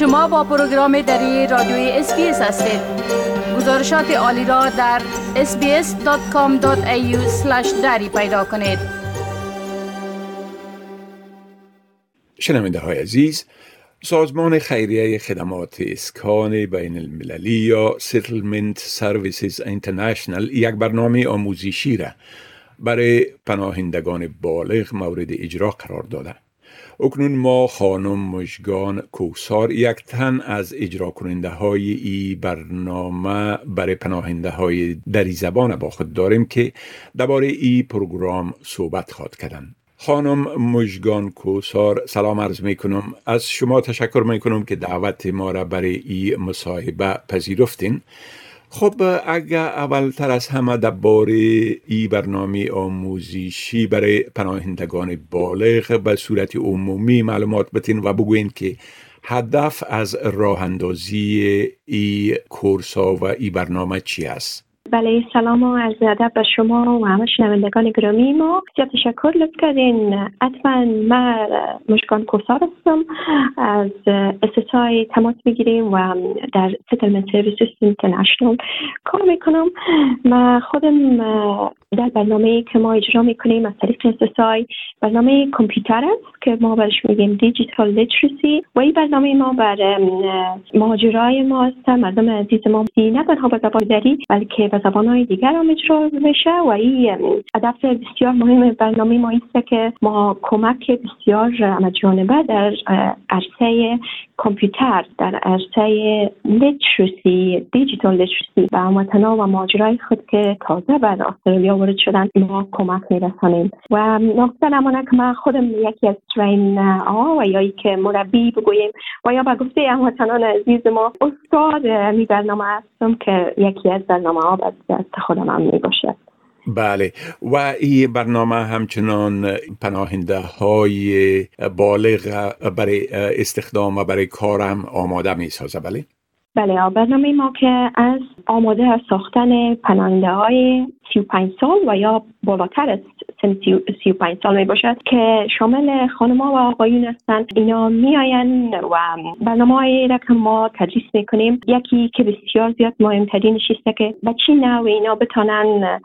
شما با پروگرام دری رادیوی SBS هستید گزارشات عالی را در sbs.com.au دری پیدا کنید شنونده های عزیز سازمان خیریه خدمات اسکان بین المللی یا Settlement Services International یک برنامه آموزشی را برای پناهندگان بالغ مورد اجرا قرار داده. اکنون ما خانم مشگان کوسار یک تن از اجرا کننده های ای برنامه برای پناهنده های دری زبان با خود داریم که درباره ای پروگرام صحبت خواد کردن. خانم مجگان کوسار سلام عرض می کنم از شما تشکر می کنم که دعوت ما را برای ای مصاحبه پذیرفتین. خب اگر اولتر از همه درباره ای برنامه آموزشی برای پناهندگان بالغ به صورت عمومی معلومات بتین و بگوین که هدف از راه اندازی ای کورس و ای برنامه چی است؟ بله سلام و از ادب به شما و همه شنوندگان گرامی. ما بسیار تشکر لطف کردین. حتما من مشکان کوسار هستم. از اسسای تماس می‌گیریم و در ستلمنت سرویسز اینترنشنال کار می‌کنم. ما خودم در برنامه که ما اجرا می‌کنیم از طریق اسسای برنامه کامپیوتر است که ما برش میگیم دیجیتال لیترسی و این برنامه ما بر ماجرای ما است. مردم عزیز ما نه تنها به زبان دری بلکه به زبان های دیگر هم اجرا بشه و این هدف بسیار مهم برنامه ما است که ما کمک بسیار جانبه در عرصه کامپیوتر در عرصه لیترسی دیجیتال لیترسی و هموطنا و ماجرای خود که تازه بر استرالیا وارد شدن ما کمک میرسانیم. و نقطه نمانه که من خودم یکی از ترین ها و یا که مربی بگوییم و یا به گفته هموطنان عزیز ما استاد می برنامه هستم که یکی از برنامه ها دست خودم هم می باشد بله. و این برنامه همچنان پناهنده های بالغ برای استخدام و برای کارم آماده می سازه بله؟ بله برنامه ما که از آماده ساختن پناهنده های 35 سال و یا بالاتر از سن 35 سال می باشد که شامل خانما و آقایون هستند. اینا می آین و برنامه هایی را که ما تدریس می کنیم یکی که بسیار زیاد مهمترین است که بچی نو اینا بتانن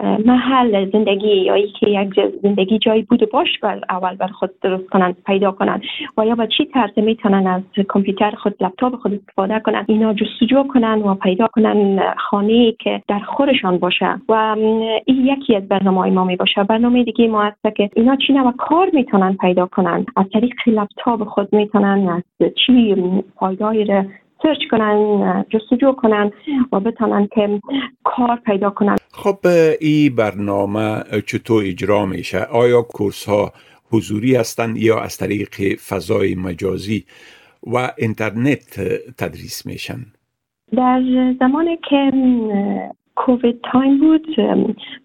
محل زندگی یا که یک زندگی جایی بود باش بر اول بر خود درست کنن پیدا کنن و یا با چی طرز می‌تونن از کامپیوتر خود لپتاپ خود استفاده کنن اینا جستجو کنن و پیدا کنن خانه که در خورشان باشه و این یکی از برنامه ما می باشه برنامه دیگه ما هست که اینا چی و کار می‌تونن پیدا کنن از طریق لپتاپ خود می‌تونن از چی فایدهایی را سرچ کنن جستجو کنن و بتونن که کار پیدا کنن. خب این برنامه چطور اجرا میشه؟ آیا کورس ها حضوری هستند یا از طریق فضای مجازی و اینترنت تدریس میشن؟ در زمانی که COVID time بود.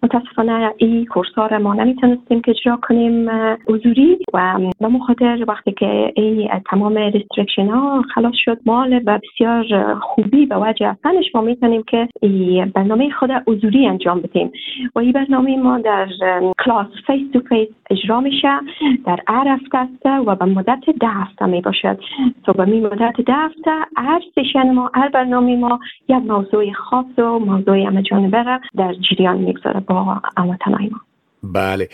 متاسفانه این کورس ها را ما نمی‌تونستیم که اجرا کنیم حضوری. و به خاطر وقتی که این تمام restriction ها خلاص شد مال و بسیار خوبی به وجه اصلش ما می‌تونیم که برنامه خود حضوری انجام بدیم. و این برنامه ما در کلاس face to face اجرا میشه در هر هفته و به مدت ده هفته می باشد. تو به مدت ده هفته هر session ما هر برنامه ما یک موضوع خاص و موضوع جانبه در جریان می‌گذاره با هموطنهای ما. بله.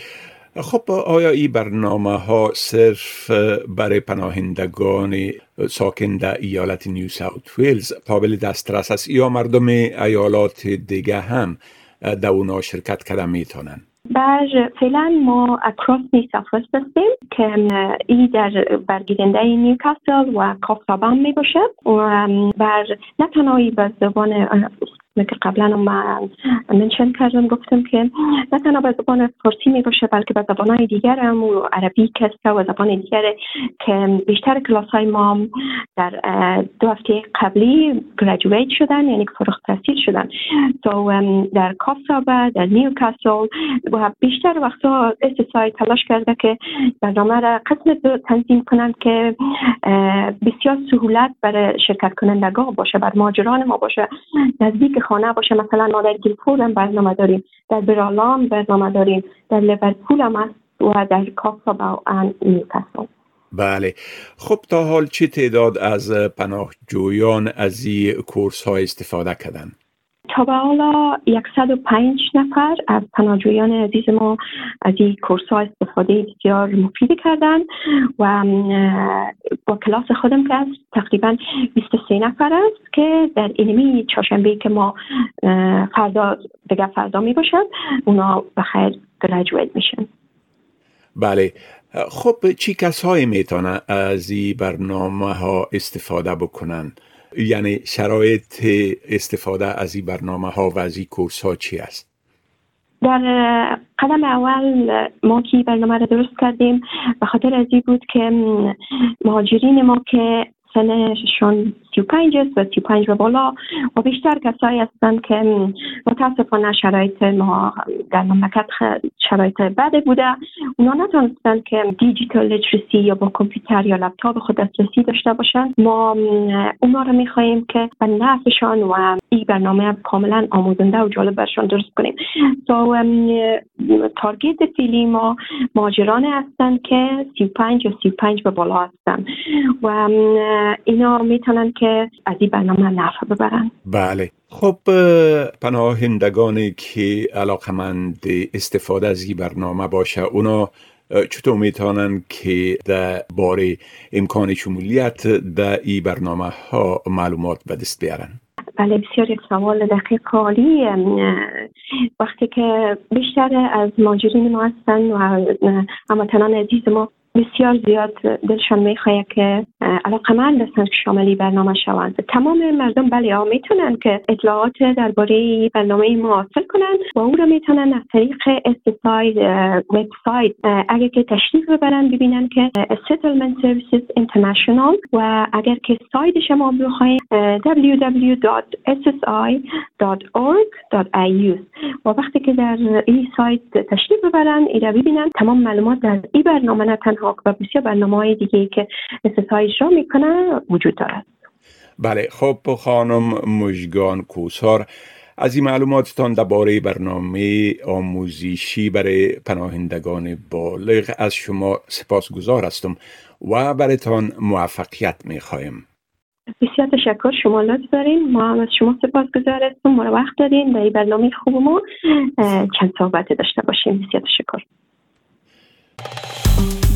خب آیا این برنامه ها صرف برای پناهندگان ساکن در ایالت نیو ساوت ویلز قابل دسترس است یا مردم ایالات دیگه هم در اونا شرکت کرده می‌تونن؟ بر فعلا ما اکراس نیو ساوت هستیم که ای در برگیرنده نیوکاسل و کافرابان می باشد و بر نه تنها به زبان که قبلا من منشن کردم گفتم که نه تنها به زبان فارسی می باشه بلکه به زبان های دیگر هم و عربی کسته و زبان دیگر که بیشتر کلاس های ما در دو هفته قبلی گریجویت شدن یعنی فارغ تحصیل شدن. تو در کاسابه در نیوکاسل و بیشتر وقتا استثای تلاش کرده که برنامه را قسم تنظیم کنند که بسیار سهولت برای شرکت کنندگان باشه بر ماجران ما باشه. نزدیک خانه باشه. مثلا ما در گیلفورد هم برنامه داریم. در برالام برنامه داریم. در لیورپول هم هست و در کاسا با نیوکاسل. بله. خب تا حال چه تعداد از پناهجویان از این کورس ها استفاده کردن؟ تا به حالا 105 نفر از پناهجویان عزیز ما از این کورس ها استفاده بسیار مفیدی کردن و با کلاس خودم که است تقریبا 23 نفر است که در اینمی چاشنبه که ما فردا دیگه فردا می باشد اونا بخیر گراجویت میشن بله خب چی کسایی می‌تونن از این برنامه ها استفاده بکنن؟ یعنی شرایط استفاده از این برنامه ها و از این کورس ها چی است؟ در قدم اول ما که برنامه را درست کردیم به خاطر از بود که مهاجرین ما که سنشون 35 است و 35 و بالا و بیشتر کسایی هستند که متاسفانه شرایط ما در مملکت شرایط بده بوده. اونا نتونستن که دیجیتال لیترسی یا با کامپیوتر یا لپتاپ خود دسترسی داشته باشن ما اونا رو می‌خواهیم که به نفعشان و این برنامه کاملا آموزنده و جالب برشان درست کنیم. سو تارگت فیلی ما ماجران هستند که 35 یا 35 به بالا هستند. و اینا می‌تونن که از این برنامه نفع ببرن بله. خب پناهندگانی که علاقمند استفاده از این برنامه باشه اونا چطور می‌تونن که در باره امکان شمولیت در این برنامه ها معلومات به دست بیارن؟ بله بسیار یک سوال دقیق عالی. وقتی که بیشتر از ماجرین ما هستن و هموطنان عزیز ما بسیار زیاد دلشان می‌خواهد که علاقمند هستند که شاملی برنامه شوند. تمام مردم بله ها می‌تونن که اطلاعات درباره برنامه ما حاصل کنند و او را می‌تونن از طریق SSI وبسایت اگر که تشریف ببرن ببینن که Settlement Services International و اگر که سایت شما بخواید www.ssi.org.au و وقتی که در این سایت تشریف ببرن ایرا ببینن. تمام معلومات در این برنامه نه تنها و بسیار برنامه های دیگه که استثای اجرا می‌کنن وجود دارد بله خب خانم مجگان کوسار از این معلوماتتان درباره برنامه آموزشی برای پناهندگان بالغ از شما سپاسگزار هستم و برایتان موفقیت می‌خواهیم بسیار تشکر شما لطف دارین. ما هم از شما سپاسگزار ما وقت دارین در این برنامه خوب ما چند صحبت داشته باشیم بسیار تشکر.